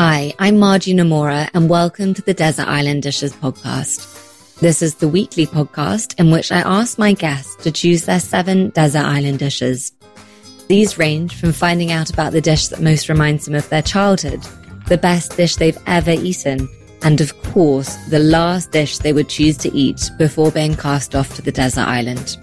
Hi, I'm Margie Nomura and welcome to the Desert Island Dishes podcast. This is the weekly podcast in which I ask my guests to choose their seven desert island dishes. These range from finding out about the dish that most reminds them of their childhood, the best dish they've ever eaten, and of course, the last dish they would choose to eat before being cast off to the desert island.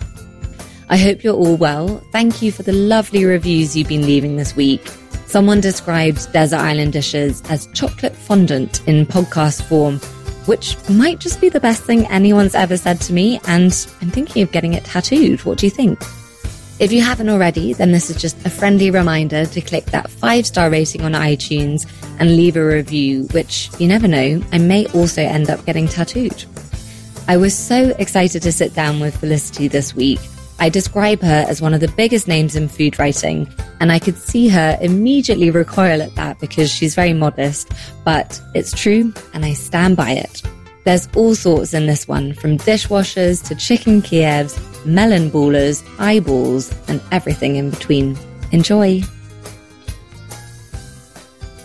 I hope you're all well. Thank you for the lovely reviews you've been leaving this week. Someone described desert island dishes as chocolate fondant in podcast form, which might just be the best thing anyone's ever said to me, and I'm thinking of getting it tattooed. What do you think? If you haven't already, then this is just a friendly reminder to click that five star rating on iTunes and leave a review, which you never know, I may also end up getting tattooed. I was so excited to sit down with Felicity this week. I describe her as one of the biggest names in food writing, and I could see her immediately recoil at that because she's very modest, but it's true and I stand by it. There's all sorts in this one, from dishwashers to chicken Kievs melon ballers, eyeballs, and everything in between. Enjoy!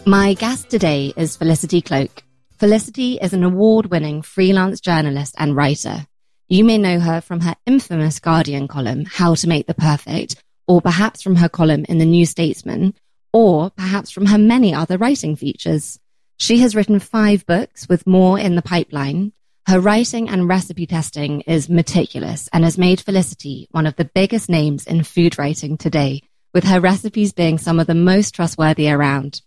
My guest today is Felicity Cloake. Felicity is an award winning freelance journalist and writer. You may know her from her infamous Guardian column, How to Make the Perfect, or perhaps from her column in the New Statesman, or perhaps from her many other writing features. She has written five books with more in the pipeline. Her writing and recipe testing is meticulous and has made Felicity one of the biggest names in food writing today, with her recipes being some of the most trustworthy around.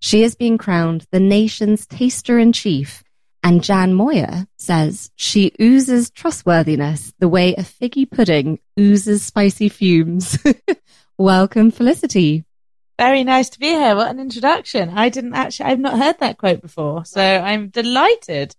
She is being crowned the nation's taster in chief, and Jan Moir says she oozes trustworthiness the way a figgy pudding oozes spicy fumes. Welcome, Felicity. Very nice to be here. What an introduction. I didn't actually, I've not heard that quote before. So I'm delighted.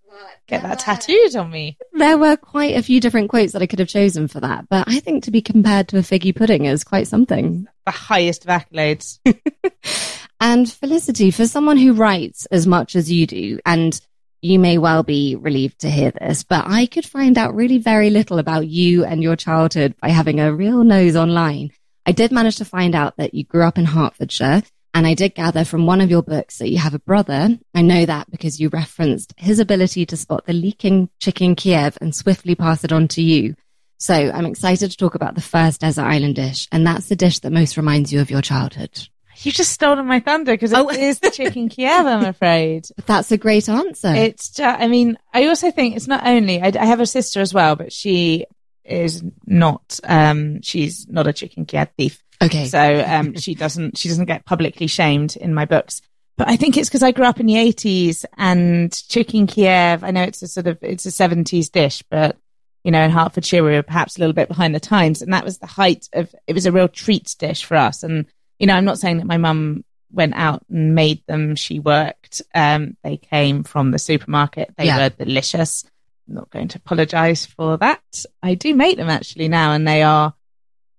Get that tattooed on me. There were quite a few different quotes that I could have chosen for that, but I think to be compared to a figgy pudding is quite something. The highest of accolades. and Felicity, for someone who writes as much as you do, and you may well be relieved to hear this, but I could find out really very little about you and your childhood by having a real nose online. I did manage to find out that you grew up in Hertfordshire. And I did gather from one of your books that you have a brother. I know that because you referenced his ability to spot the leaking chicken Kiev and swiftly pass it on to you. So I'm excited to talk about the first desert island dish. And that's the dish that most reminds you of your childhood. You just stolen my thunder because it oh. is the chicken Kiev, I'm afraid. But that's a great answer. It's just, I mean, I also think it's not only, I, I have a sister as well, but she is not um she's not a chicken Kiev thief. Okay. So um she doesn't she doesn't get publicly shamed in my books. But I think it's because I grew up in the 80s and chicken Kiev, I know it's a sort of it's a 70s dish, but you know, in Hertfordshire we were perhaps a little bit behind the times and that was the height of it was a real treat dish for us and you know, I'm not saying that my mum went out and made them. She worked. Um, they came from the supermarket. They yeah. were delicious. I'm not going to apologize for that. I do make them actually now and they are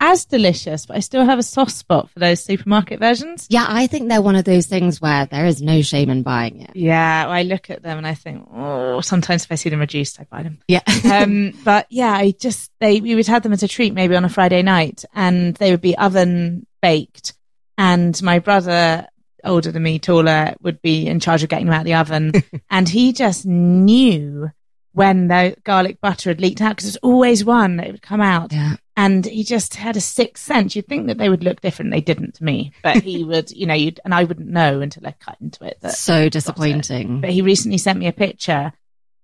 as delicious, but I still have a soft spot for those supermarket versions. Yeah, I think they're one of those things where there is no shame in buying it. Yeah, I look at them and I think, oh, sometimes if I see them reduced, I buy them. Yeah. um, but yeah, I just, they, we would have them as a treat maybe on a Friday night and they would be oven baked. And my brother older than me, taller, would be in charge of getting them out of the oven. and he just knew when the garlic butter had leaked out because there's always one that would come out. Yeah. And he just had a sixth sense. You'd think that they would look different. They didn't to me, but he would, you know, you'd, and I wouldn't know until I cut into it. so disappointing. But he recently sent me a picture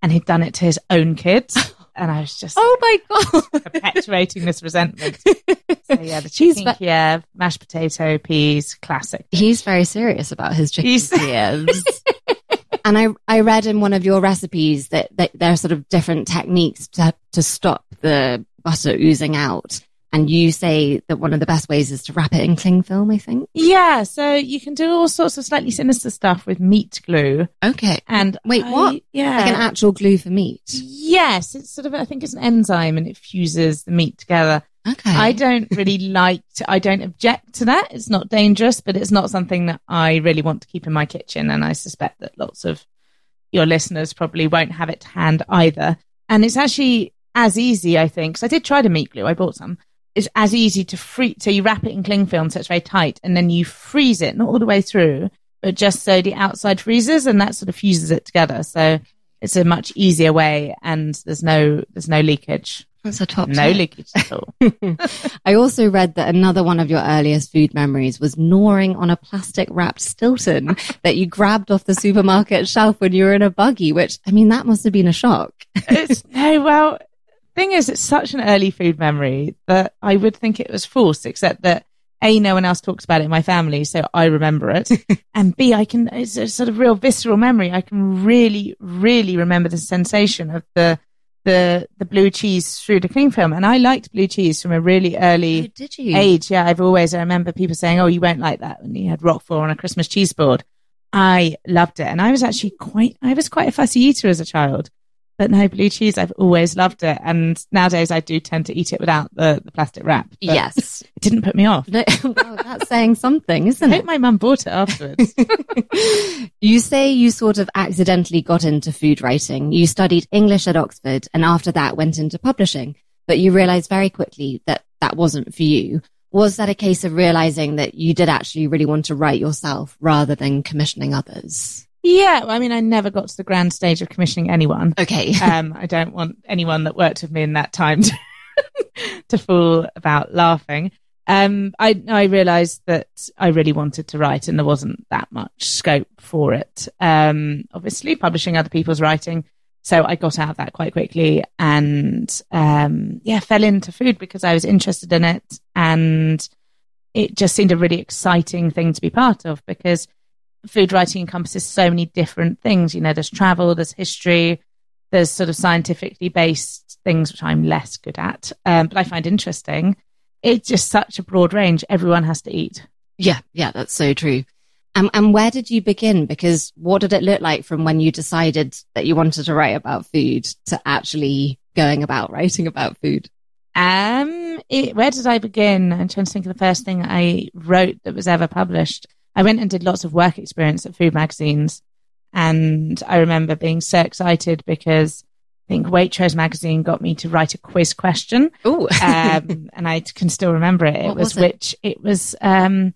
and he'd done it to his own kids. And I was just, oh my God, perpetuating this resentment. so yeah, the chicken Kiev, mashed potato, peas, classic. He's very serious about his chicken Kievs. And I, I read in one of your recipes that, that there are sort of different techniques to, to stop the butter oozing out. And you say that one of the best ways is to wrap it in cling film, I think. Yeah. So you can do all sorts of slightly sinister stuff with meat glue. Okay. And wait, I, what? Yeah. Like an actual glue for meat? Yes. It's sort of, I think it's an enzyme and it fuses the meat together. Okay. I don't really like to, I don't object to that. It's not dangerous, but it's not something that I really want to keep in my kitchen. And I suspect that lots of your listeners probably won't have it to hand either. And it's actually as easy, I think, because I did try to meat glue. I bought some. It's as easy to freeze. So you wrap it in cling film so it's very tight and then you freeze it, not all the way through, but just so the outside freezes and that sort of fuses it together. So it's a much easier way and there's no, there's no leakage. That's a top No tip. leakage at all. I also read that another one of your earliest food memories was gnawing on a plastic wrapped Stilton that you grabbed off the supermarket shelf when you were in a buggy, which, I mean, that must have been a shock. it's, no, well, thing is, it's such an early food memory that I would think it was false, except that A, no one else talks about it in my family, so I remember it. and B, I can, it's a sort of real visceral memory. I can really, really remember the sensation of the, the, the blue cheese through the cling film. And I liked blue cheese from a really early Oh, age. Yeah, I've always, I remember people saying, oh, you won't like that when you had Roquefort on a Christmas cheese board. I loved it. And I was actually quite, I was quite a fussy eater as a child. But no, blue cheese, I've always loved it. And nowadays I do tend to eat it without the, the plastic wrap. Yes. It didn't put me off. No, well, that's saying something, isn't hope it? my mum bought it afterwards. you say you sort of accidentally got into food writing. You studied English at Oxford and after that went into publishing, but you realized very quickly that that wasn't for you. Was that a case of realizing that you did actually really want to write yourself rather than commissioning others? Yeah. I mean, I never got to the grand stage of commissioning anyone. Okay. um, I don't want anyone that worked with me in that time to, to fool about laughing. Um, I I realised that I really wanted to write, and there wasn't that much scope for it. Um, obviously, publishing other people's writing, so I got out of that quite quickly, and um, yeah, fell into food because I was interested in it, and it just seemed a really exciting thing to be part of because food writing encompasses so many different things. You know, there's travel, there's history, there's sort of scientifically based things which I'm less good at, um, but I find interesting. It's just such a broad range. Everyone has to eat. Yeah, yeah, that's so true. Um, and where did you begin? Because what did it look like from when you decided that you wanted to write about food to actually going about writing about food? Um, it, where did I begin? I'm trying to think of the first thing I wrote that was ever published. I went and did lots of work experience at food magazines, and I remember being so excited because I think Waitrose magazine got me to write a quiz question. Oh, um, and I can still remember it. It What was, was it? which it was um,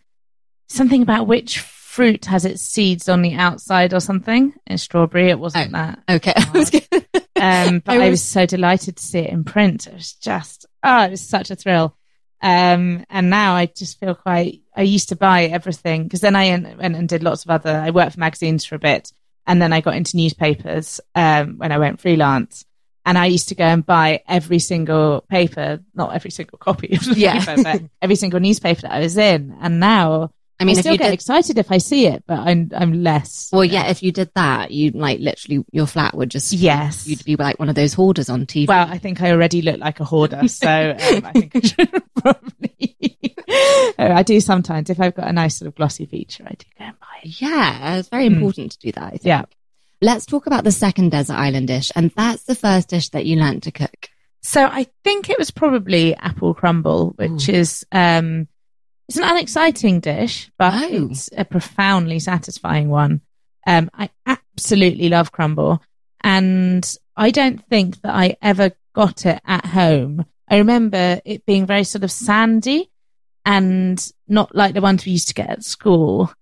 something about which fruit has its seeds on the outside or something. In strawberry, it wasn't that. okay. I Um, but I I was, was- so delighted to see it in print. It was just oh, it was such a thrill. Um, and now I just feel quite. I used to buy everything because then I went and did lots of other. I worked for magazines for a bit, and then I got into newspapers um, when I went freelance. And I used to go and buy every single paper, not every single copy of the Yeah. paper, but every single newspaper that I was in. And now I mean, I still get did, excited if I see it, but I'm I'm less. well, yeah, if you did that, you like literally your flat would just Yes. you'd be like one of those hoarders on TV. Well, I think I already look like a hoarder, so um, I think I should probably. Oh, I do sometimes if I've got a nice sort of glossy feature, I do go and buy it. yeah, it's very important to do that. I think. Hmm. Yeah. Let's talk about the second desert island dish, and that's the first dish that you learnt to cook. So I think it was probably apple crumble, which is um, it's an unexciting dish, but Oh. it's a profoundly satisfying one. Um, I absolutely love crumble, and I don't think that I ever got it at home. I remember it being very sort of sandy and not like the ones we used to get at school,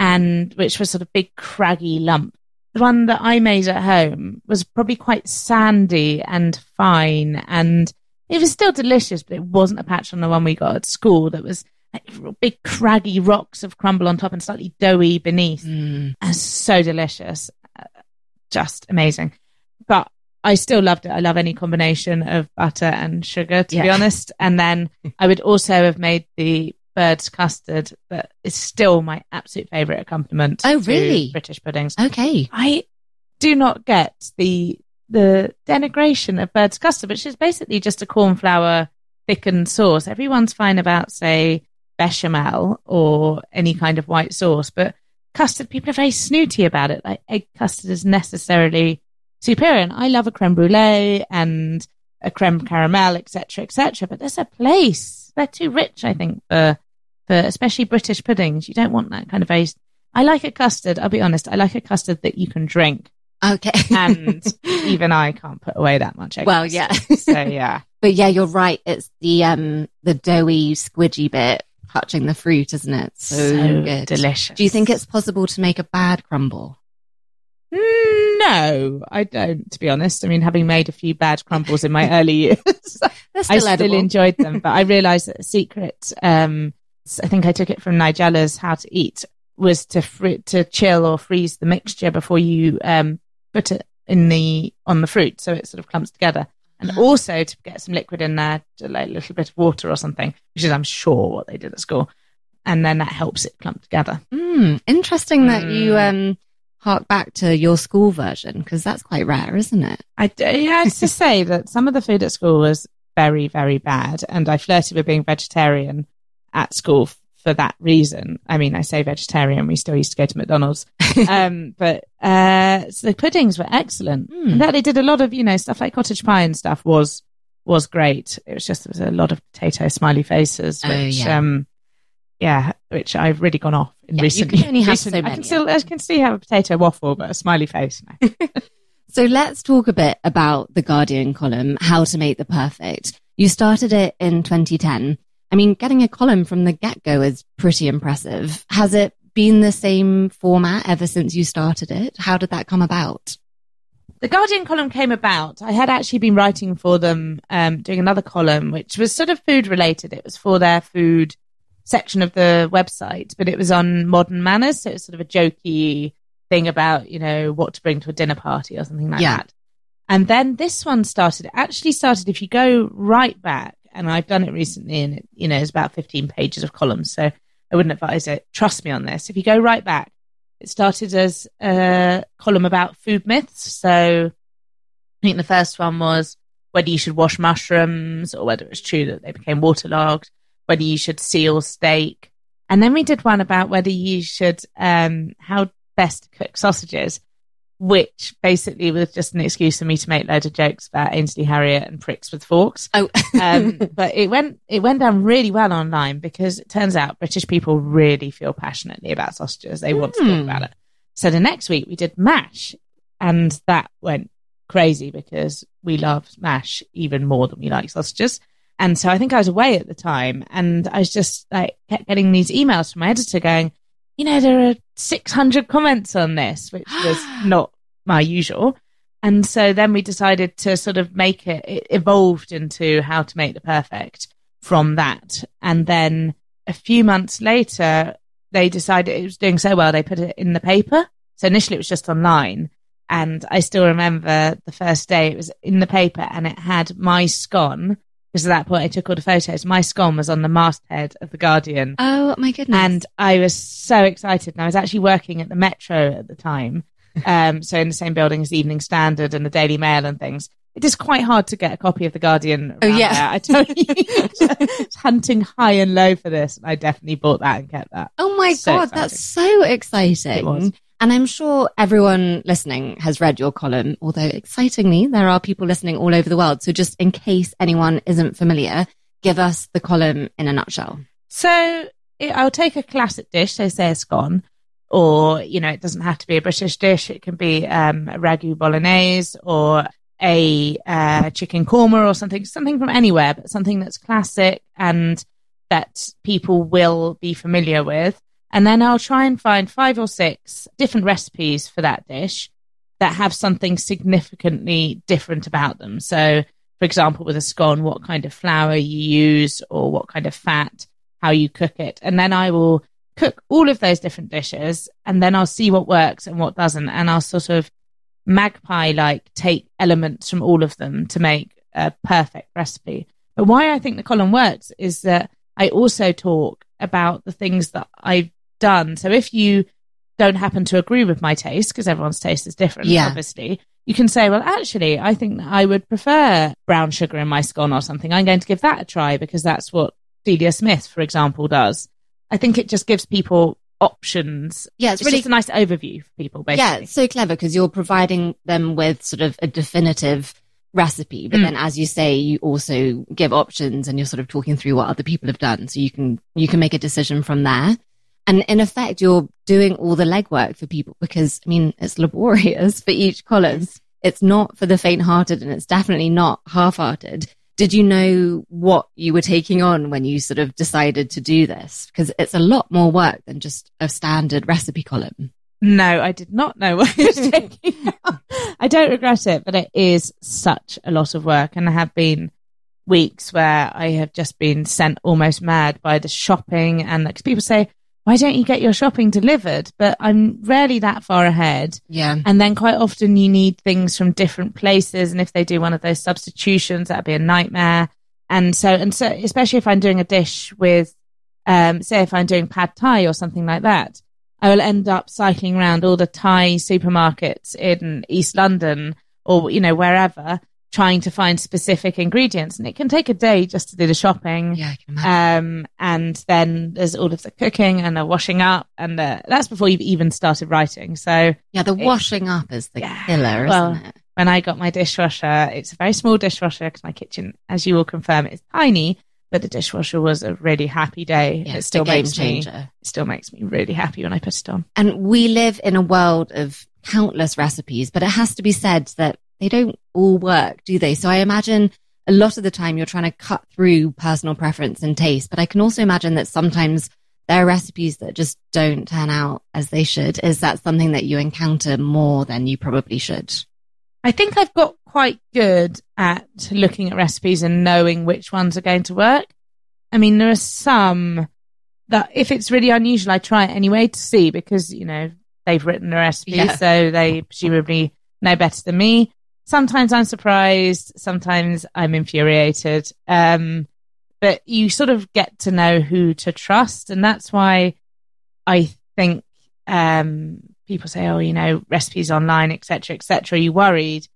and which was sort of big craggy lump. The one that I made at home was probably quite sandy and fine, and it was still delicious, but it wasn't a patch on the one we got at school that was like big craggy rocks of crumble on top and slightly doughy beneath. Mm. And so delicious. Uh, Just amazing. But I still loved it. I love any combination of butter and sugar, to be honest. And then I would also have made the bird's custard, that is still my absolute favourite accompaniment. Oh, to really? British puddings. Okay. I do not get the the denigration of bird's custard, which is basically just a cornflour thickened sauce. Everyone's fine about, say, bechamel or any kind of white sauce, but custard, people are very snooty about it. Like egg custard is necessarily superior. And I love a creme brulee and a creme caramel, etc., etc. But there's a place. They're too rich, I think, for for especially British puddings. You don't want that kind of very. I like a custard. I'll be honest. I like a custard that you can drink, Okay. and even I can't put away that much. egg Well, custard. yeah. so yeah, But yeah, you're right. It's the um the doughy, squidgy bit touching the fruit, isn't it? So, so good. delicious. Do you think it's possible to make a bad crumble? No, I don't, to be honest. I mean, having made a few bad crumbles in my early years, still I still edible. enjoyed them. But I realized that the secret, um, I think I took it from Nigella's How to Eat, was to fr- to chill or freeze the mixture before you um, put it in the on the fruit, so it sort of clumps together. And uh-huh. also to get some liquid in there, like a little bit of water or something, which is, I'm sure, what they did at school. And then that helps it clump together. Mm, interesting that you mm. um, hark back to your school version because that's quite rare, isn't it? I yeah, it's to say that some of the food at school was very very bad, and I flirted with being vegetarian at school for that reason. I mean, I say vegetarian. We still used to go to McDonald's, um, but uh, so the puddings were excellent. Mm. And that they did a lot of you know stuff like cottage pie and stuff was was great. It was just there was a lot of potato smiley faces, oh, which oh, yeah. um, yeah, which I've really gone off in yeah, recent. You can only have recent, so many. I can still, I can still have a potato waffle, but a smiley face. No. so let's talk a bit about the Guardian column, how to make the perfect. You started it in 2010. I mean, getting a column from the get go is pretty impressive. Has it been the same format ever since you started it? How did that come about? The Guardian column came about. I had actually been writing for them, um, doing another column, which was sort of food related. It was for their food section of the website, but it was on modern manners. So it was sort of a jokey thing about, you know, what to bring to a dinner party or something like yeah. that. And then this one started, it actually started, if you go right back, and I've done it recently and it, you know, it's about 15 pages of columns. So I wouldn't advise it. Trust me on this. If you go right back, it started as a column about food myths. So I think the first one was whether you should wash mushrooms or whether it's true that they became waterlogged whether you should seal steak. And then we did one about whether you should, um, how best to cook sausages, which basically was just an excuse for me to make loads of jokes about Ainsley Harriott and pricks with forks. Oh, um, but it went, it went down really well online because it turns out British people really feel passionately about sausages. They want mm. to talk about it. So the next week we did mash and that went crazy because we love mash even more than we like sausages. And so I think I was away at the time and I was just like kept getting these emails from my editor going, you know, there are 600 comments on this, which was not my usual. And so then we decided to sort of make it, it evolved into how to make the perfect from that. And then a few months later, they decided it was doing so well, they put it in the paper. So initially it was just online. And I still remember the first day it was in the paper and it had my scone because at that point I took all the photos. My scone was on the masthead of the Guardian. Oh my goodness! And I was so excited. And I was actually working at the Metro at the time, um, so in the same building as the Evening Standard and the Daily Mail and things. It is quite hard to get a copy of the Guardian. Oh yeah, there. I tell you, hunting high and low for this. I definitely bought that and kept that. Oh my so god, exciting. that's so exciting! And I'm sure everyone listening has read your column, although excitingly, there are people listening all over the world. So just in case anyone isn't familiar, give us the column in a nutshell. So I'll take a classic dish, so say a scone, or, you know, it doesn't have to be a British dish. It can be um, a ragu bolognese or a uh, chicken korma or something, something from anywhere, but something that's classic and that people will be familiar with. And then I'll try and find five or six different recipes for that dish that have something significantly different about them. So, for example, with a scone, what kind of flour you use or what kind of fat, how you cook it. And then I will cook all of those different dishes and then I'll see what works and what doesn't. And I'll sort of magpie like take elements from all of them to make a perfect recipe. But why I think the column works is that I also talk about the things that I've done. So if you don't happen to agree with my taste, because everyone's taste is different, yeah. obviously, you can say, well, actually, I think I would prefer brown sugar in my scone or something. I'm going to give that a try because that's what Delia Smith, for example, does. I think it just gives people options. Yeah, it's, it's really just a nice overview for people, basically. Yeah, it's so clever because you're providing them with sort of a definitive recipe, but mm. then as you say, you also give options and you're sort of talking through what other people have done. So you can, you can make a decision from there. And in effect, you're doing all the legwork for people because, I mean, it's laborious for each column. It's not for the faint hearted and it's definitely not half hearted. Did you know what you were taking on when you sort of decided to do this? Because it's a lot more work than just a standard recipe column. No, I did not know what I was taking on. I don't regret it, but it is such a lot of work. And I have been weeks where I have just been sent almost mad by the shopping. And like, people say, why don't you get your shopping delivered? But I'm rarely that far ahead. Yeah. And then quite often you need things from different places. And if they do one of those substitutions, that'd be a nightmare. And so, and so, especially if I'm doing a dish with, um, say if I'm doing pad thai or something like that, I will end up cycling around all the Thai supermarkets in East London or, you know, wherever trying to find specific ingredients. And it can take a day just to do the shopping. Yeah, I can imagine. Um, and then there's all of the cooking and the washing up, and the, that's before you've even started writing. So yeah, the washing up is the Yeah. killer, Well, isn't it? when I got my dishwasher, it's a very small dishwasher because my kitchen, as you will confirm, is tiny. But the dishwasher was a really happy day. Yeah, it still makes me, changer. it still makes me really happy when I put it on. And we live in a world of countless recipes, but it has to be said that they don't all work, do they? So I imagine a lot of the time you're trying to cut through personal preference and taste, but I can also imagine that sometimes there are recipes that just don't turn out as they should. Is that something that you encounter more than you probably should? I think I've got quite good at looking at recipes and knowing which ones are going to work. I mean, there are some that if it's really unusual, I try it anyway to see because, you know, they've written the recipe, Yeah. so they presumably know better than me. Sometimes I'm surprised. Sometimes I'm infuriated. Um, but you sort of get to know who to trust. And that's why I think, um, people say, oh, you know, recipes online, etc., etc. Are you worried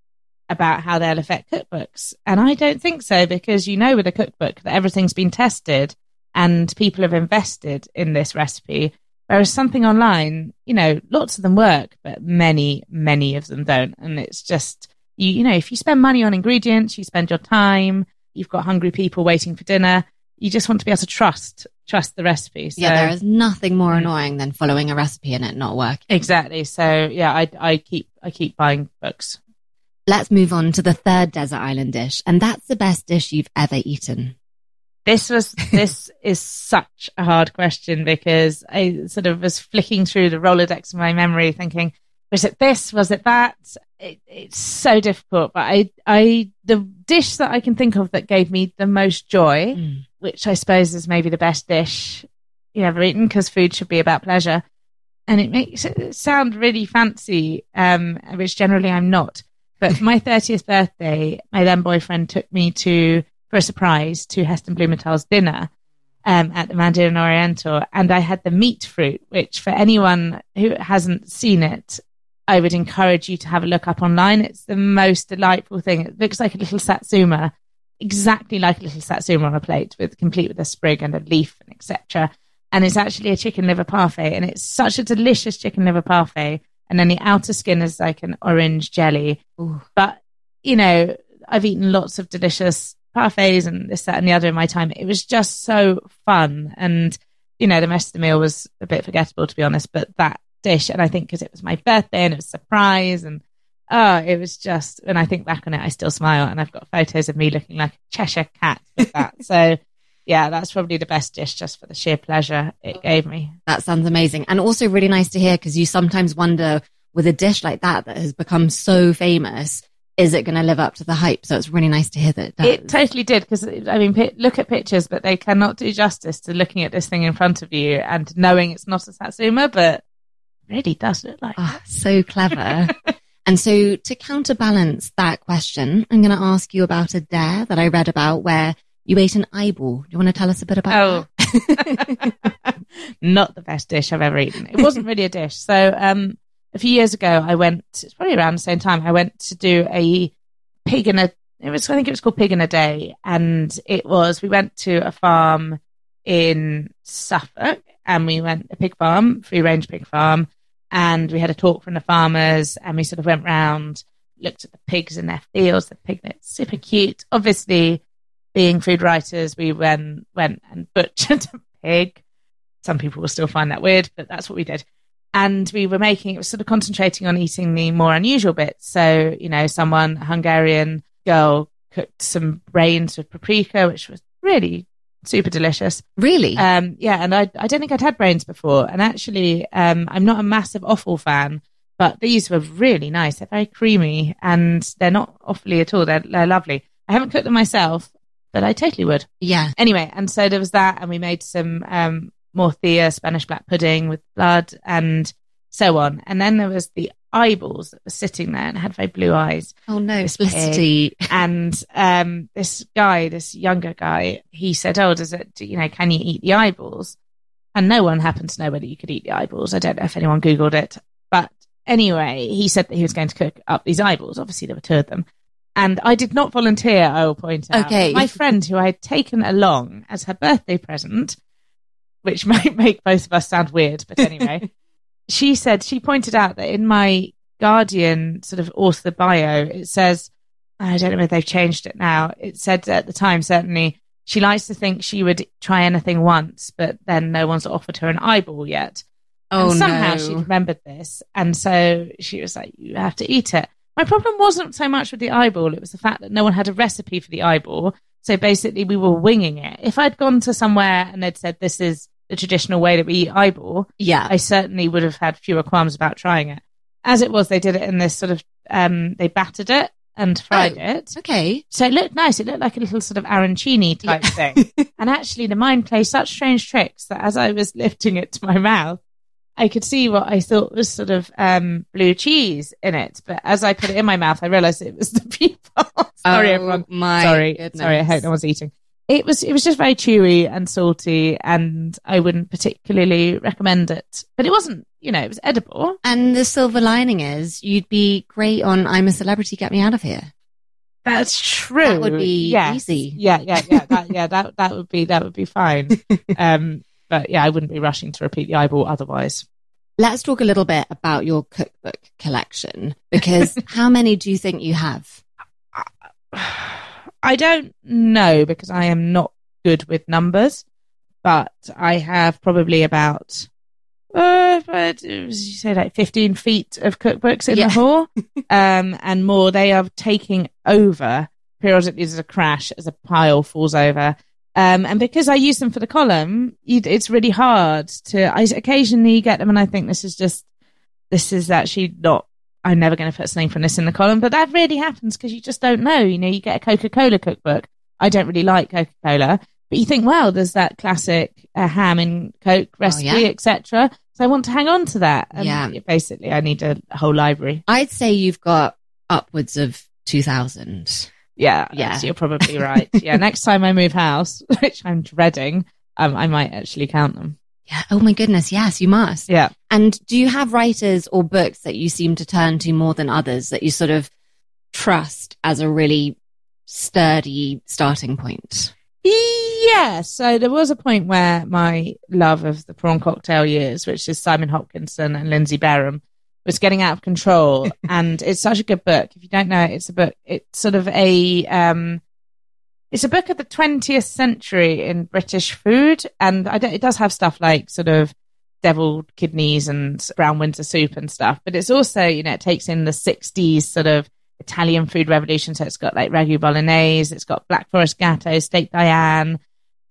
about how they'll affect cookbooks? And I don't think so because you know with a cookbook that everything's been tested and people have invested in this recipe. Whereas something online, you know, lots of them work, but many, many of them don't. And it's just, you, you know, if you spend money on ingredients, you spend your time, you've got hungry people waiting for dinner, you just want to be able to trust, trust the recipe. So, yeah, there is nothing more annoying than following a recipe and it not working. Exactly. So yeah, I, I keep, I keep buying books. Let's move on to the third desert island dish, and that's the best dish you've ever eaten. This was this is such a hard question because I sort of was flicking through the Rolodex of my memory, thinking, was it this? Was it that? It, it's so difficult. But I, I, the dish that I can think of that gave me the most joy, Mm. which I suppose is maybe the best dish you ever eaten, because food should be about pleasure, and it makes it sound really fancy, um, which generally I'm not. But for my thirtieth birthday, my then boyfriend took me to for a surprise to Heston Blumenthal's dinner um, at the Mandarin Oriental, and I had the meat fruit, which for anyone who hasn't seen it, I would encourage you to have a look up online. It's the most delightful thing. It looks like a little satsuma, exactly like a little satsuma on a plate, with complete with a sprig and a leaf and etc. And it's actually a chicken liver parfait, and it's such a delicious chicken liver parfait. And then the outer skin is like an orange jelly. Ooh. But you know, I've eaten lots of delicious parfaits and this, that, and the other in my time. It was just so fun. And, you know, the rest of the meal was a bit forgettable, to be honest. But that dish, and I think because it was my birthday and it was a surprise, and oh, it was just, and I think back on it, I still smile. And I've got photos of me looking like a Cheshire cat with that. so, yeah, that's probably the best dish just for the sheer pleasure it gave me. That sounds amazing. And also really nice to hear because you sometimes wonder with a dish like that that has become so famous, is it going to live up to the hype? So it's really nice to hear that it. It totally did because I mean, pi- look at pictures, but they cannot do justice to looking at this thing in front of you and knowing it's not a satsuma, but really does look like. Ah, so clever. and so to counterbalance that question, I'm going to ask you about a dare that I read about where you ate an eyeball. Do you want to tell us a bit about Oh, not the best dish I've ever eaten. It wasn't really a dish. So, um, a few years ago, I went. It's probably around the same time. I went to do a pig in a. It was. I think it was called Pig in a Day, and it was. We went to a farm in Suffolk, and we went a pig farm, free range pig farm, and we had a talk from the farmers, and we sort of went round, looked at the pigs in their fields, the piglets, super cute. Obviously, being food writers, we went went and butchered a pig. Some people will still find that weird, but that's what we did. And we were making it was sort of concentrating on eating the more unusual bits. So, you know, someone, a Hungarian girl, cooked some brains with paprika, which was really super delicious. Really? Um, yeah, and I, I don't think I'd had brains before. And actually, um, I'm not a massive offal fan, but these were really nice. They're very creamy and they're not awfully at all. They're, they're lovely. I haven't cooked them myself, but I totally would. yeah. Anyway, and so there was that, and we made some um, morcilla, Spanish black pudding with blood, and so on. And then there was the eyeballs that were sitting there and had very blue eyes. Oh no, Felicity. And um, this guy, this younger guy, he said, "Oh, does it? do- You know, can you eat the eyeballs?" And no one happened to know whether you could eat the eyeballs. I don't know if anyone googled it, but anyway, he said that he was going to cook up these eyeballs. Obviously, there were two of them. And I did not volunteer, I will point out. Okay. My friend, who I had taken along as her birthday present, which might make both of us sound weird, but anyway, she said, she pointed out that in my Guardian sort of author bio, it says, I don't know if they've changed it now. It said at the time, certainly, she likes to think she would try anything once, but then no one's offered her an eyeball yet. Oh and somehow no. she remembered this. And so she was like, you have to eat it. My problem wasn't so much with the eyeball, it was the fact that no one had a recipe for the eyeball. So basically, we were winging it. If I'd gone to somewhere and they'd said, this is the traditional way that we eat eyeball, yeah. I certainly would have had fewer qualms about trying it. As it was, they did it in this sort of, um, they battered it and fried Oh. it. okay. So it looked nice. It looked like a little sort of arancini type thing. And actually, the mind plays such strange tricks that as I was lifting it to my mouth, I could see what I thought was sort of um, blue cheese in it. But as I put it in my mouth, I realized it was the people. sorry, oh, everyone. My sorry, goodness. sorry. I hope no one's eating. It was it was just very chewy and salty, and I wouldn't particularly recommend it. But it wasn't, you know, it was edible. And the silver lining is you'd be great on I'm a Celebrity, Get Me Out of Here. That's true. That would be Yes. easy. Yeah, yeah, yeah. That, yeah, that that would be that would be fine. um, but yeah, I wouldn't be rushing to repeat the eyeball otherwise. Let's talk a little bit about your cookbook collection because how many do you think you have? I don't know because I am not good with numbers, but I have probably about uh, but, you say like fifteen feet of cookbooks in Yeah. the hall, um, and more. They are taking over periodically. There's a crash as a pile falls over. Um, and because I use them for the column, it's really hard to. I occasionally get them, and I think this is just this is actually not. I'm never going to put something from this in the column, but that really happens because you just don't know. You know, you get a Coca Cola cookbook. I don't really like Coca Cola, but you think, well, there's that classic uh, ham and Coke recipe, yeah. etc. So I want to hang on to that. And Yeah. basically, I need a whole library. I'd say you've got upwards of 2,000. Yeah, Yeah. yeah, you're probably right. yeah, next time I move house, which I'm dreading, um, I might actually count them. Yeah. Oh my goodness. Yes, you must. Yeah. And do you have writers or books that you seem to turn to more than others that you sort of trust as a really sturdy starting point? Yeah, so there was a point where my love of the prawn cocktail years, which is Simon Hopkinson and Lindsey Bareham, was getting out of control. and it's such a good book. If you don't know it, it's a book. It's sort of a um, it's a book of the 20th century in British food, and I don't, it does have stuff like sort of deviled kidneys and brown Windsor soup and stuff. But it's also, you know, it takes in the 60s sort of Italian food revolution. So it's got like ragu bolognese, it's got Black Forest gateau, steak Diane,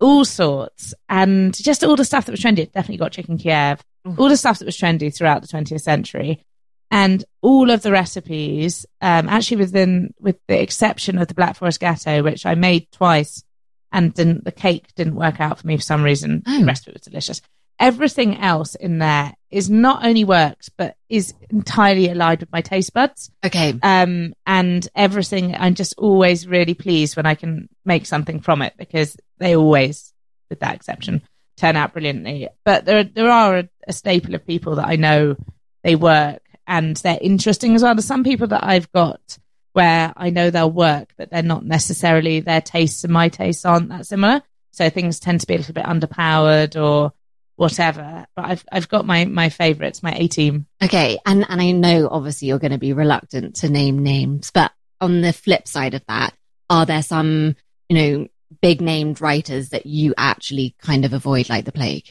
all sorts, and just all the stuff that was trendy. It definitely got chicken Kiev, all the stuff that was trendy throughout the 20th century. And all of the recipes, um, actually within, with the exception of the Black Forest gateau, which I made twice and didn't, the cake didn't work out for me for some reason. Oh. The rest of it was delicious. Everything else in there is not only works, but is entirely aligned with my taste buds. Okay. Um, and everything, I'm just always really pleased when I can make something from it because they always, with that exception, turn out brilliantly. But there, there are a, a staple of people that I know they work and they're interesting as well. There's some people that I've got where I know they'll work, but they're not necessarily their tastes and my tastes aren't that similar. So things tend to be a little bit underpowered or whatever. But I've I've got my my favourites, my A team. Okay. And, and I know obviously you're going to be reluctant to name names, but on the flip side of that, are there some, you know, big named writers that you actually kind of avoid like the plague?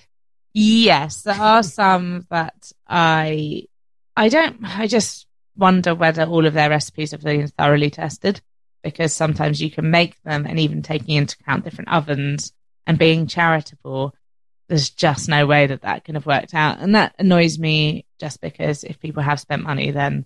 Yes, there are some that I I don't I just wonder whether all of their recipes have been thoroughly tested. because sometimes you can make them and even taking into account different ovens and being charitable, there's just no way that that can have worked out. And that annoys me just because if people have spent money, then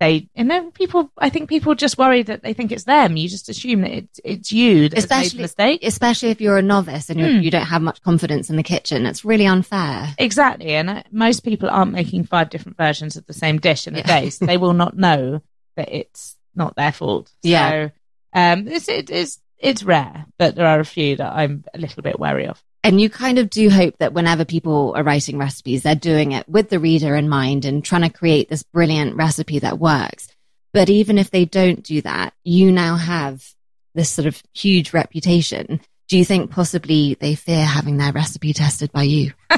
they, and then people, I think people just worry that they think it's them. You just assume that it's, it's you that especially, made the mistake. Especially if you're a novice and mm. you don't have much confidence in the kitchen. It's really unfair. Exactly. And uh, most people aren't making five different versions of the same dish in a yeah. day. So they will not know that it's not their fault. Yeah. So, um, it's, it is, it's rare, but there are a few that I'm a little bit wary of. And you kind of do hope that whenever people are writing recipes, they're doing it with the reader in mind and trying to create this brilliant recipe that works. But even if they don't do that, you now have this sort of huge reputation. Do you think possibly they fear having their recipe tested by you?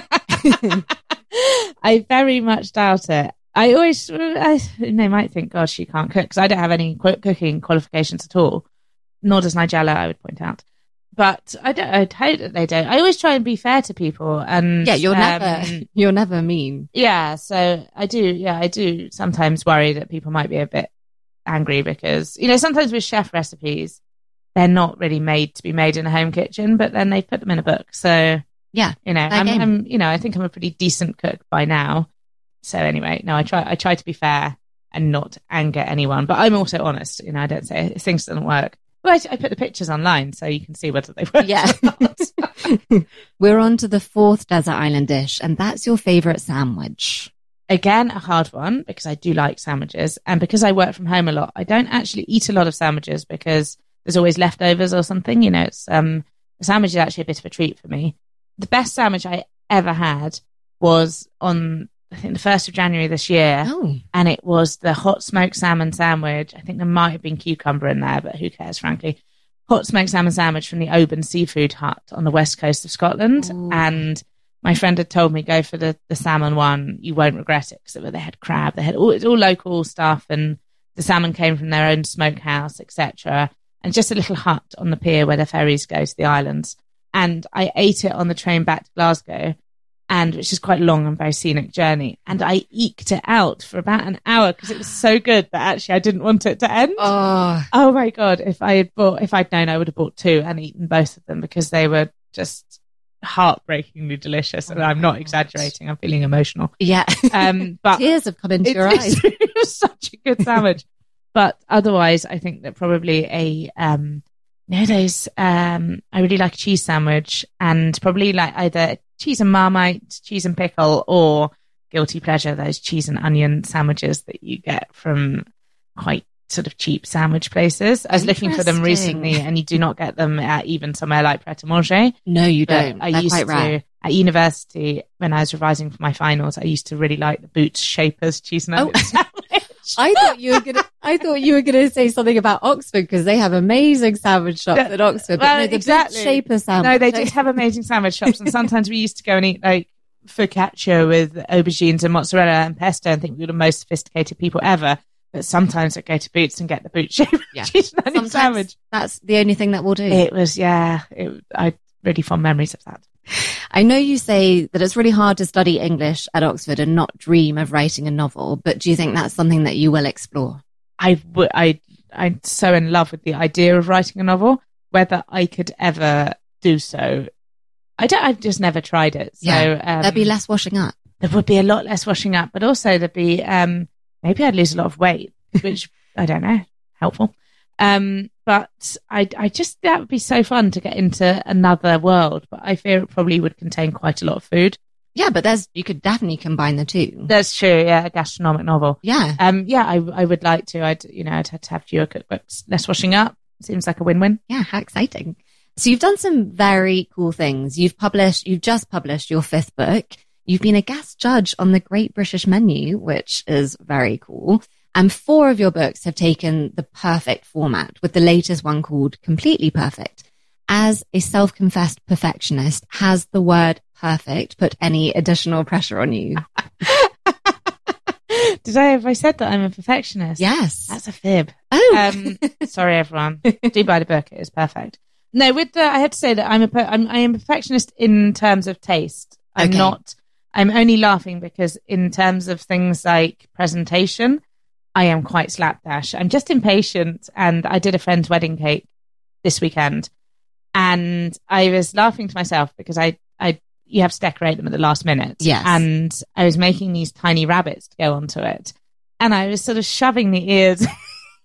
I very much doubt it. I always, I, they might think, God, she can't cook because I don't have any cooking qualifications at all. Nor does Nigella, I would point out but I don't. I hope that they don't. I always try and be fair to people, and yeah, you're um, never you're never mean. Yeah, so I do. Yeah, I do sometimes worry that people might be a bit angry because you know sometimes with chef recipes they're not really made to be made in a home kitchen, but then they put them in a book. So yeah, you know, I'm, I'm, you know I think I'm a pretty decent cook by now. So anyway, no, I try I try to be fair and not anger anyone, but I'm also honest. You know, I don't say things don't work. Well, I, I, put the pictures online so you can see whether they work. Yeah. We're on to the fourth desert island dish, and that's your favorite sandwich. Again, a hard one because I do like sandwiches. And because I work from home a lot, I don't actually eat a lot of sandwiches because there's always leftovers or something. You know, it's, um, a sandwich is actually a bit of a treat for me. The best sandwich I ever had was on I think the first of January this year, oh. and it was the hot smoked salmon sandwich. I think there might have been cucumber in there, but who cares, frankly? Hot smoked salmon sandwich from the Oban Seafood Hut on the west coast of Scotland, Ooh. and my friend had told me go for the, the salmon one. You won't regret it because they had crab. They had all it's all local stuff, and the salmon came from their own smokehouse, etc. And just a little hut on the pier where the ferries go to the islands. And I ate it on the train back to Glasgow and which is quite long and very scenic journey. And I eked it out for about an hour because it was so good that actually I didn't want it to end. Oh, oh my god! If I had bought, if I'd known, I would have bought two and eaten both of them because they were just heartbreakingly delicious. And I'm not exaggerating. I'm feeling emotional. Yeah. Um, but tears have come into it, your eyes. It was such a good sandwich. but otherwise, I think that probably a um, those um, I really like a cheese sandwich and probably like either cheese and marmite, cheese and pickle, or guilty pleasure, those cheese and onion sandwiches that you get from quite sort of cheap sandwich places. I was looking for them recently and you do not get them at even somewhere like Pret a Manger. No, you don't. I They're used to, rare. at university, when I was revising for my finals, I used to really like the Boots Shapers cheese and onion oh. I thought you were gonna. I thought you were gonna say something about Oxford because they have amazing sandwich shops at Oxford. But well, no, the exactly. Shaper sandwich. No, they do have amazing sandwich shops, and sometimes we used to go and eat like focaccia with aubergines and mozzarella and pesto, and think we were the most sophisticated people ever. But sometimes I go to Boots and get the boot shape yeah. cheese and sandwich. That's the only thing that will do. It was, yeah. It, I really fond memories of that. I know you say that it's really hard to study English at Oxford and not dream of writing a novel, but do you think that's something that you will explore? I would, I, I'm so in love with the idea of writing a novel. Whether I could ever do so, I don't. I've just never tried it. So yeah, um, there'd be less washing up. There would be a lot less washing up, but also there'd be um, maybe I'd lose a lot of weight, which I don't know, helpful. Um, but I, I just, that would be so fun to get into another world, but I fear it probably would contain quite a lot of food. Yeah, but there's, you could definitely combine the two. That's true. Yeah. A gastronomic novel. Yeah. Um, yeah, I, I would like to. I'd, you know, I'd have to have fewer cookbooks, less washing up. Seems like a win-win. Yeah. How exciting. So you've done some very cool things. You've published, you've just published your fifth book. You've been a guest judge on the Great British Menu, which is very cool. And four of your books have taken the perfect format, with the latest one called Completely Perfect. As a self confessed perfectionist, has the word perfect put any additional pressure on you? Did I have I said that I'm a perfectionist? Yes. That's a fib. Oh. Um, sorry, everyone. Do buy the book. It is perfect. No, with the, I had to say that I'm a, I'm, I am a perfectionist in terms of taste. I'm okay. not, I'm only laughing because in terms of things like presentation, I am quite slapdash. I'm just impatient. And I did a friend's wedding cake this weekend. And I was laughing to myself because I, I, you have to decorate them at the last minute. Yes. And I was making these tiny rabbits to go onto it. And I was sort of shoving the ears.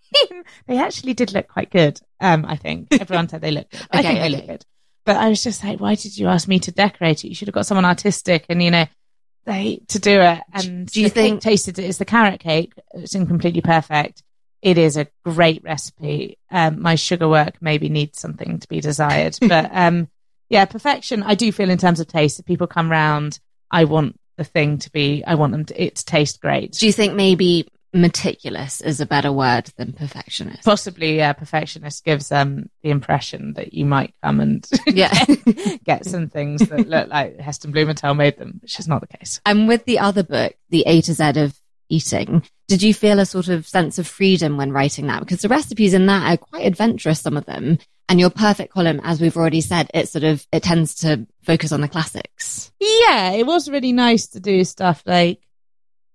they actually did look quite good. Um, I think everyone said they looked good. I Okay, think they looked good. But I was just like, why did you ask me to decorate it? You should have got someone artistic and, you know, they to do it. And Do you think- tasted it is the carrot cake. It's in completely perfect. It is a great recipe. Um, my sugar work maybe needs something to be desired, but um, yeah, perfection. I do feel in terms of taste. If people come round, I want the thing to be. I want them to it to taste great. Do you think maybe meticulous is a better word than perfectionist? Possibly, uh, perfectionist gives um the impression that you might come and Yeah. get some things that look like Heston Blumenthal made them, which is not the case. And with the other book, The A to Z of Eating, did you feel a sort of sense of freedom when writing that? Because the recipes in that are quite adventurous, some of them. And your perfect column, as we've already said, it sort of, it tends to focus on the classics. Yeah, it was really nice to do stuff like,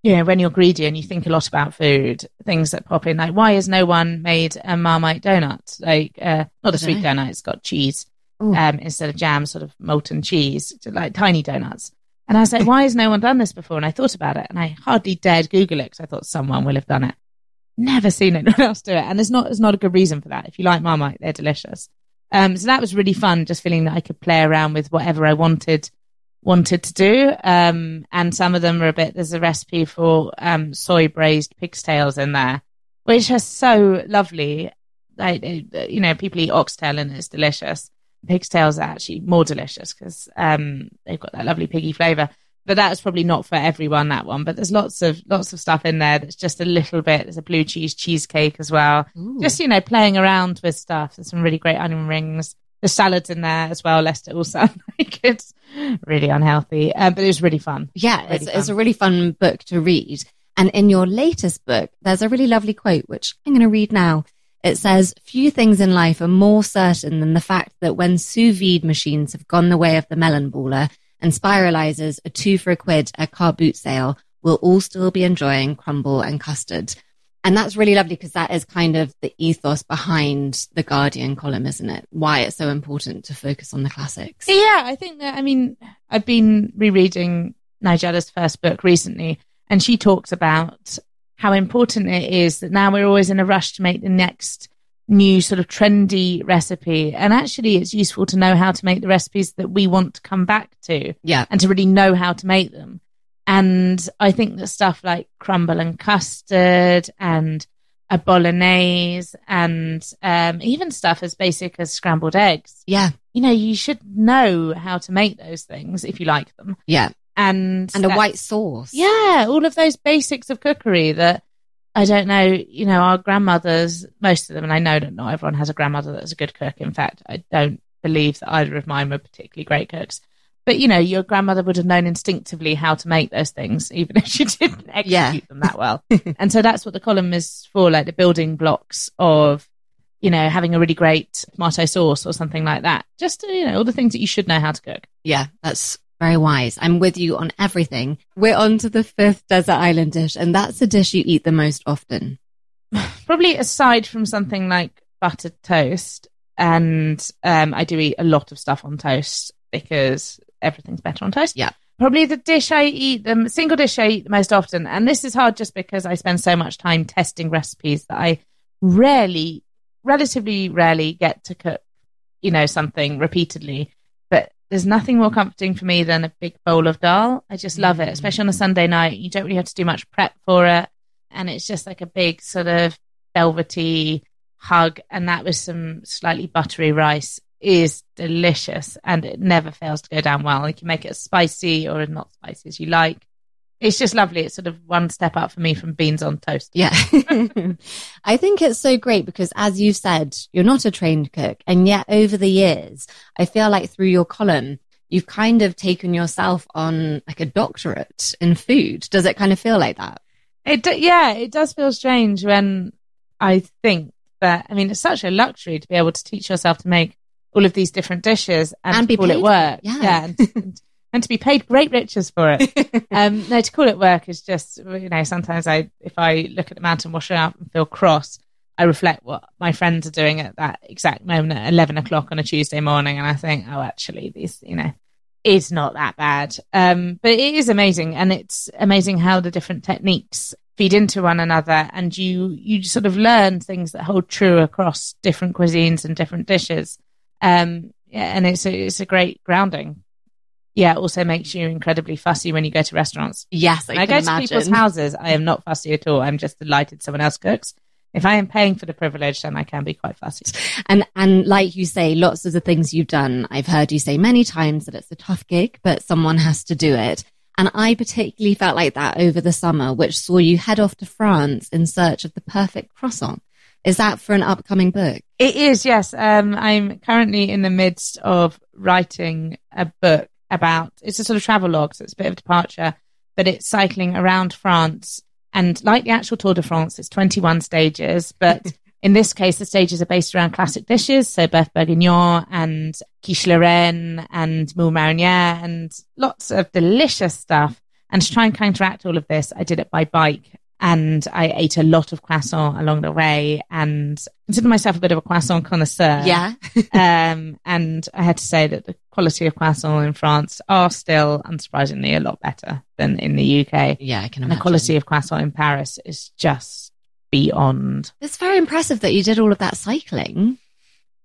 you know, when you're greedy and you think a lot about food, things that pop in, like, why has no one made a Marmite donut? Like, uh, not a sweet donut, it's got cheese, um, instead of jam, sort of molten cheese, like tiny donuts. And I was like, why has no one done this before? And I thought about it and I hardly dared Google it because I thought someone will have done it. Never seen anyone else do it. And there's not, there's not a good reason for that. If you like Marmite, they're delicious. Um, so that was really fun, just feeling that I could play around with whatever I wanted wanted to do. Um, and some of them are a bit, there's a recipe for, um, soy braised pig's tails in there, which are so lovely. Like, you know, people eat oxtail and it's delicious. Pig's tails are actually more delicious because, um, they've got that lovely piggy flavor. But that's probably not for everyone, that one. But there's lots of, lots of stuff in there that's just a little bit. There's a blue cheese cheesecake as well just you know playing around with stuff there's some really great onion rings there's salads in there as well lest it all sound like it's really unhealthy um, but it was really fun Yeah, Really it's, it's a really fun book to read. And in your latest book, there's a really lovely quote, which I'm going to read now. It says, few things in life are more certain than the fact that when sous vide machines have gone the way of the melon baller and spiralizers a two for a quid at car boot sale, we'll all still be enjoying crumble and custard. And that's really lovely because that is kind of the ethos behind the Guardian column, isn't it? Why it's so important to focus on the classics. yeah i think that i mean i've been rereading nigella's first book recently and she talks about how important it is that now we're always in a rush to make the next new sort of trendy recipe and actually it's useful to know how to make the recipes that we want to come back to Yeah. and to really know how to make them. And I think that stuff like crumble and custard and a bolognese and um, even stuff as basic as scrambled eggs, Yeah. you know, you should know how to make those things if you like them. Yeah. And And a white sauce. yeah, all of those basics of cookery that I don't know, you know, our grandmothers, most of them, and I know that not everyone has a grandmother that's a good cook. In fact, I don't believe that either of mine were particularly great cooks. But you know, your grandmother would have known instinctively how to make those things, even if she didn't execute Yeah. them that well. and so that's what the column is for, like the building blocks of, you know, having a really great tomato sauce or something like that. Just, you know, all the things that you should know how to cook. Yeah, that's very wise. I'm with you on everything. We're on to the fifth desert island dish, and that's the dish you eat the most often. probably aside from something like buttered toast, and um, I do eat a lot of stuff on toast because everything's better on toast. Yeah. Probably the dish I eat, the single dish I eat the most often, and this is hard just because I spend so much time testing recipes that I rarely, relatively rarely get to cook, you know, something repeatedly. But there's nothing more comforting for me than a big bowl of dal. I just love it, Mm. especially on a Sunday night. You don't really have to do much prep for it and it's just like a big sort of velvety hug and that with some slightly buttery rice is delicious and it never fails to go down well you can make it as spicy or as not spicy as you like it's just lovely it's sort of one step up for me from beans on toast Yeah. I think it's so great because as you said, you're not a trained cook. And yet over the years, I feel like through your column, you've kind of taken yourself on like a doctorate in food. Does it kind of feel like that? it do, yeah it does feel strange when i think that i mean it's such a luxury to be able to teach yourself to make all of these different dishes and, And be call paid it work it, yeah. and, and to be paid great riches for it. um, no, to call it work is just, you know, sometimes I, if I look at the mountain washing up and feel cross, I reflect what my friends are doing at that exact moment at 11 o'clock on a Tuesday morning. And I think, oh, actually, this, you know, is not that bad. Um, but it is amazing. And it's amazing how the different techniques feed into one another and you, you sort of learn things that hold true across different cuisines and different dishes. Um, yeah, and it's a, it's a great grounding yeah, it also makes you incredibly fussy when you go to restaurants. Yes, I, I go imagine. to people's houses. I am not fussy at all. I'm just delighted someone else cooks. If I am paying for the privilege, then I can be quite fussy. And and like you say, lots of the things you've done, I've heard you say many times that it's a tough gig, but someone has to do it. And I particularly felt like that over the summer, which saw you head off to France in search of the perfect croissant. Is that for an upcoming book? It is, yes. Um, I'm currently in the midst of writing a book about it's a sort of travel log, so it's a bit of a departure, but it's cycling around France. And like the actual Tour de France, it's 21 stages, but in this case, the stages are based around classic dishes, so Boeuf Bourguignon and quiche Lorraine and moule marinière and lots of delicious stuff. And to try and counteract all of this, I did it by bike and I ate a lot of croissant along the way and consider myself a bit of a croissant connoisseur. Yeah. um, and I had to say that the quality of croissant in France are still unsurprisingly a lot better than in the UK. Yeah, I can imagine. the quality of croissant in Paris is just beyond. It's very impressive that you did all of that cycling.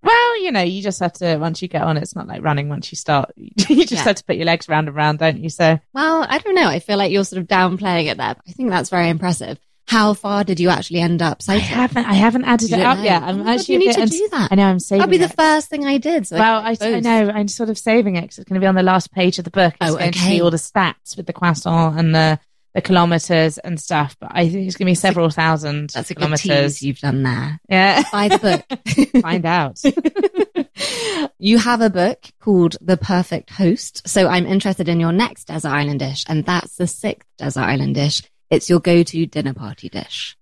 Well, you know, you just have to, once you get on, it's not like running once you start. You just yeah. have to put your legs round and round, don't you? So, well, I don't know. I feel like you're sort of downplaying it there. I think that's very impressive. How far did you actually end up cycling? I haven't, I haven't added it up know. yet. I'm oh actually, you need to do that. I know, I'm saving That'll be it. the first thing I did. So well, I, I, know, I'm sort of saving it because it's going to be on the last page of the book. It's oh, going okay. to be all the stats with the croissant and the, the kilometers and stuff, but I think it's going to be several thousand That's kilometers. you've done there. Yeah. Buy the book. Find out. you have a book called The Perfect Host. So I'm interested in your next desert island dish, and that's the sixth desert island dish. It's your go-to dinner party dish.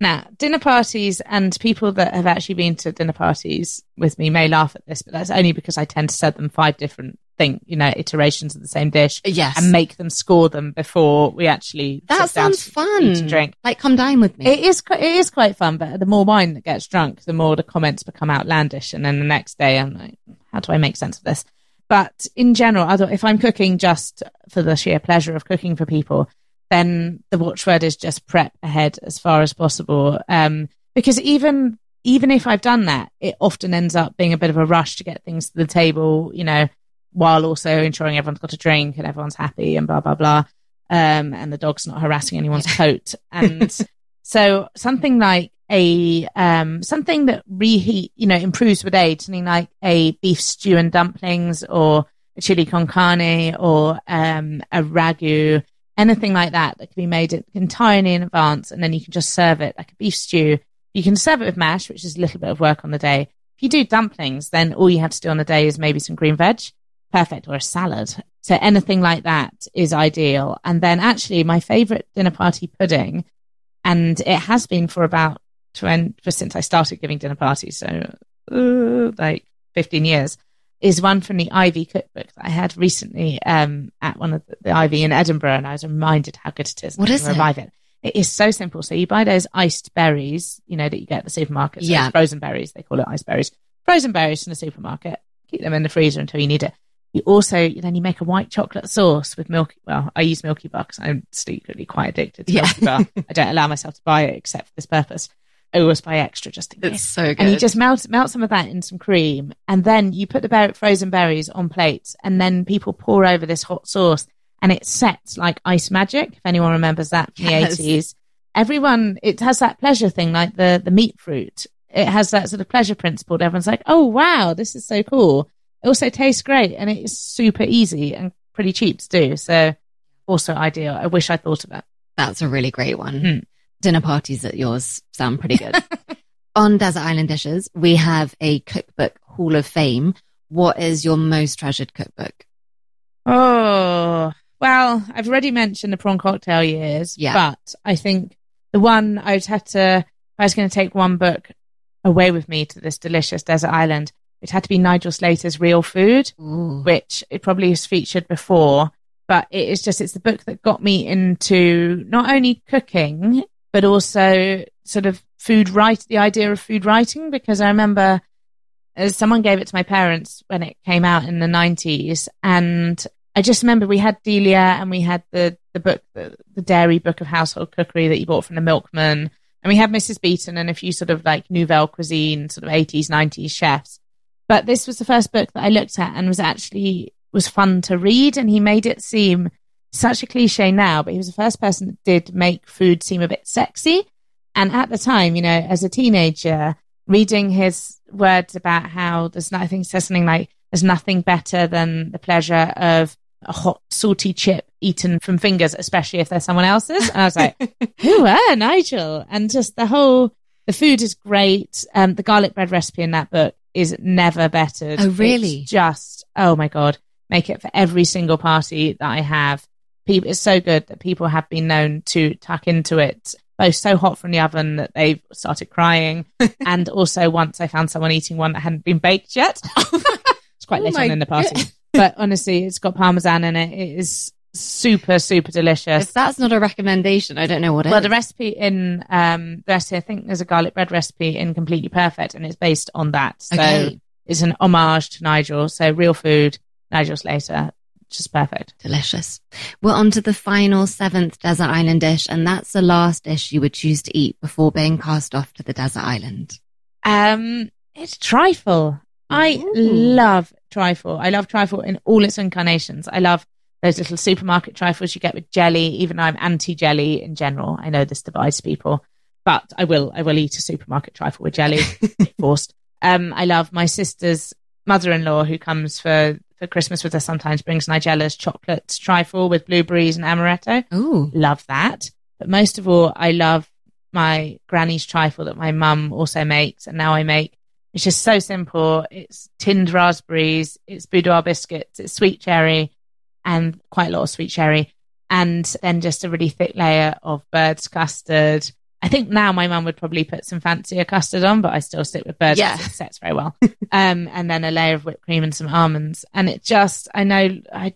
Now, dinner parties and people that have actually been to dinner parties with me may laugh at this, but that's only because I tend to serve them five different thing, you know, iterations of the same dish. Yes. And make them score them before we actually That sounds fun. drink. Like come dine with me. It is it is quite fun, but the more wine that gets drunk, the more the comments become outlandish and then the next day I'm like, how do I make sense of this? But in general, if I'm cooking just for the sheer pleasure of cooking for people, then the watchword is just prep ahead as far as possible. Um, because even even if I've done that, it often ends up being a bit of a rush to get things to the table, you know, while also ensuring everyone's got a drink and everyone's happy and blah blah blah. Um, and the dog's not harassing anyone's coat. And so something like a um, something that reheat, you know, improves with age, something like a beef stew and dumplings or a chili con carne or um, a ragu, anything like that that can be made entirely in advance, and then you can just serve it like a beef stew. You can serve it with mash, which is a little bit of work on the day. If you do dumplings, then all you have to do on the day is maybe some green veg perfect or a salad. So anything like that is ideal. And then actually my favorite dinner party pudding, and it has been for about 20, since I started giving dinner parties. So uh, like 15 years is one from the Ivy cookbook that I had recently, um, at one of the, the Ivy in Edinburgh. And I was reminded how good it is. What is it? It. It is so simple. So you buy those iced berries, you know, that you get at the supermarket. So yeah. Frozen berries. They call it iced berries. Frozen berries from the supermarket. Keep them in the freezer until you need it. You also then you make a white chocolate sauce with milk. Well, I use Milky Bar because I'm secretly quite addicted to yeah. Milky Bar. I don't allow myself to buy it except for this purpose. I always buy extra just in case. It's so good. And you just melt melt some of that in some cream, and then you put the ber- frozen berries on plates, and then people pour over this hot sauce, and it sets like ice magic. If anyone remembers that from yes. the eighties, everyone it has that pleasure thing, like the the meat fruit. It has that sort of pleasure principle. Everyone's like, "Oh wow, this is so cool." It also tastes great and it is super easy and pretty cheap to do. So also ideal. I wish I thought of it. That's a really great one. Hmm. Dinner parties at yours sound pretty good. On Desert Island Dishes, we have a cookbook hall of fame. What is your most treasured cookbook? Oh, well, I've already mentioned the prawn cocktail years, Yeah. but I think the one I'd have to, if I was going to take one book away with me to this delicious desert island, it had to be Nigel Slater's Real Food, Ooh. which it probably has featured before. But it is just, it's the book that got me into not only cooking, but also sort of food write, the idea of food writing, because I remember as someone gave it to my parents when it came out in the 90s. And I just remember we had Delia and we had the, the book, the, the dairy book of household cookery that you bought from the milkman. And we had Mrs. Beeton and a few sort of like nouvelle cuisine, sort of 80s, 90s chefs. But this was the first book that I looked at and was actually was fun to read. And he made it seem such a cliche now, but he was the first person that did make food seem a bit sexy. And at the time, you know, as a teenager, reading his words about how there's nothing, says something like, there's nothing better than the pleasure of a hot, salty chip eaten from fingers, especially if they're someone else's. And I was like, who are Nigel? And just the whole, the food is great. Um, the garlic bread recipe in that book is never bettered. Oh, really? It's just, oh my God, make it for every single party that I have. People, it's so good that people have been known to tuck into it both so hot from the oven that they've started crying. and also once I found someone eating one that hadn't been baked yet. it's quite Oh late on in the party. but honestly, it's got parmesan in it. It is super, super delicious. If that's not a recommendation, I don't know what Well, is. the recipe in um, the recipe, I think there's a garlic bread recipe in Completely Perfect, and it's based on that. So Okay. it's an homage to Nigel. So real food, Nigel Slater, just perfect. Delicious. We're on to the final seventh desert island dish, and that's the last dish you would choose to eat before being cast off to the desert island. Um, it's trifle. I Ooh. love trifle. I love trifle in all its incarnations. I love those little supermarket trifles you get with jelly, even though I'm anti jelly in general. I know this divides people, but I will, I will eat a supermarket trifle with jelly, forced. Um, I love my sister's mother-in-law who comes for, for Christmas with us sometimes brings Nigella's chocolate trifle with blueberries and amaretto Ooh. love that. But most of all, I love my granny's trifle that my mum also makes, and now I make. It's just so simple. It's tinned raspberries, it's boudoir biscuits, it's sweet cherry, and quite a lot of sweet cherry, and then just a really thick layer of bird's custard. I think now my mum would probably put some fancier custard on, but I still stick with bird's Yeah. it sets very well. um, and then a layer of whipped cream and some almonds, and it just, I know, I,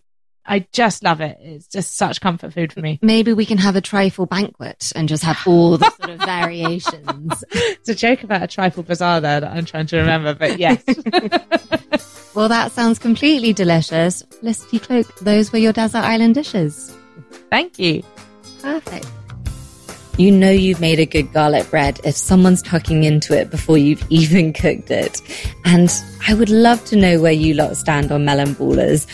I just love it. It's just such comfort food for me. Maybe we can have a trifle banquet and just have all the sort of variations. It's a joke about a trifle bazaar there that I'm trying to remember, but yes. Well, that sounds completely delicious. Felicity Cloake, those were your desert island dishes. Thank you. Perfect. You know you've made a good garlic bread if someone's tucking into it before you've even cooked it. And I would love to know where you lot stand on melon ballers.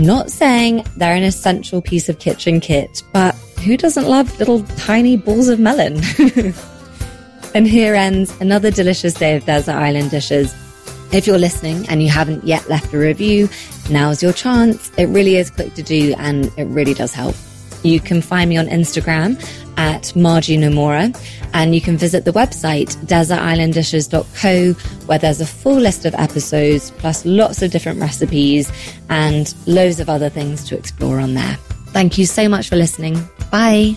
I'm not saying they're an essential piece of kitchen kit, but who doesn't love little tiny balls of melon? and here ends another delicious day of desert island dishes. If you're listening and you haven't yet left a review, now's your chance. It really is quick to do and it really does help. You can find me on Instagram at Margie Nomura and you can visit the website desertislanddishes.co where there's a full list of episodes plus lots of different recipes and loads of other things to explore on there. Thank you so much for listening. Bye.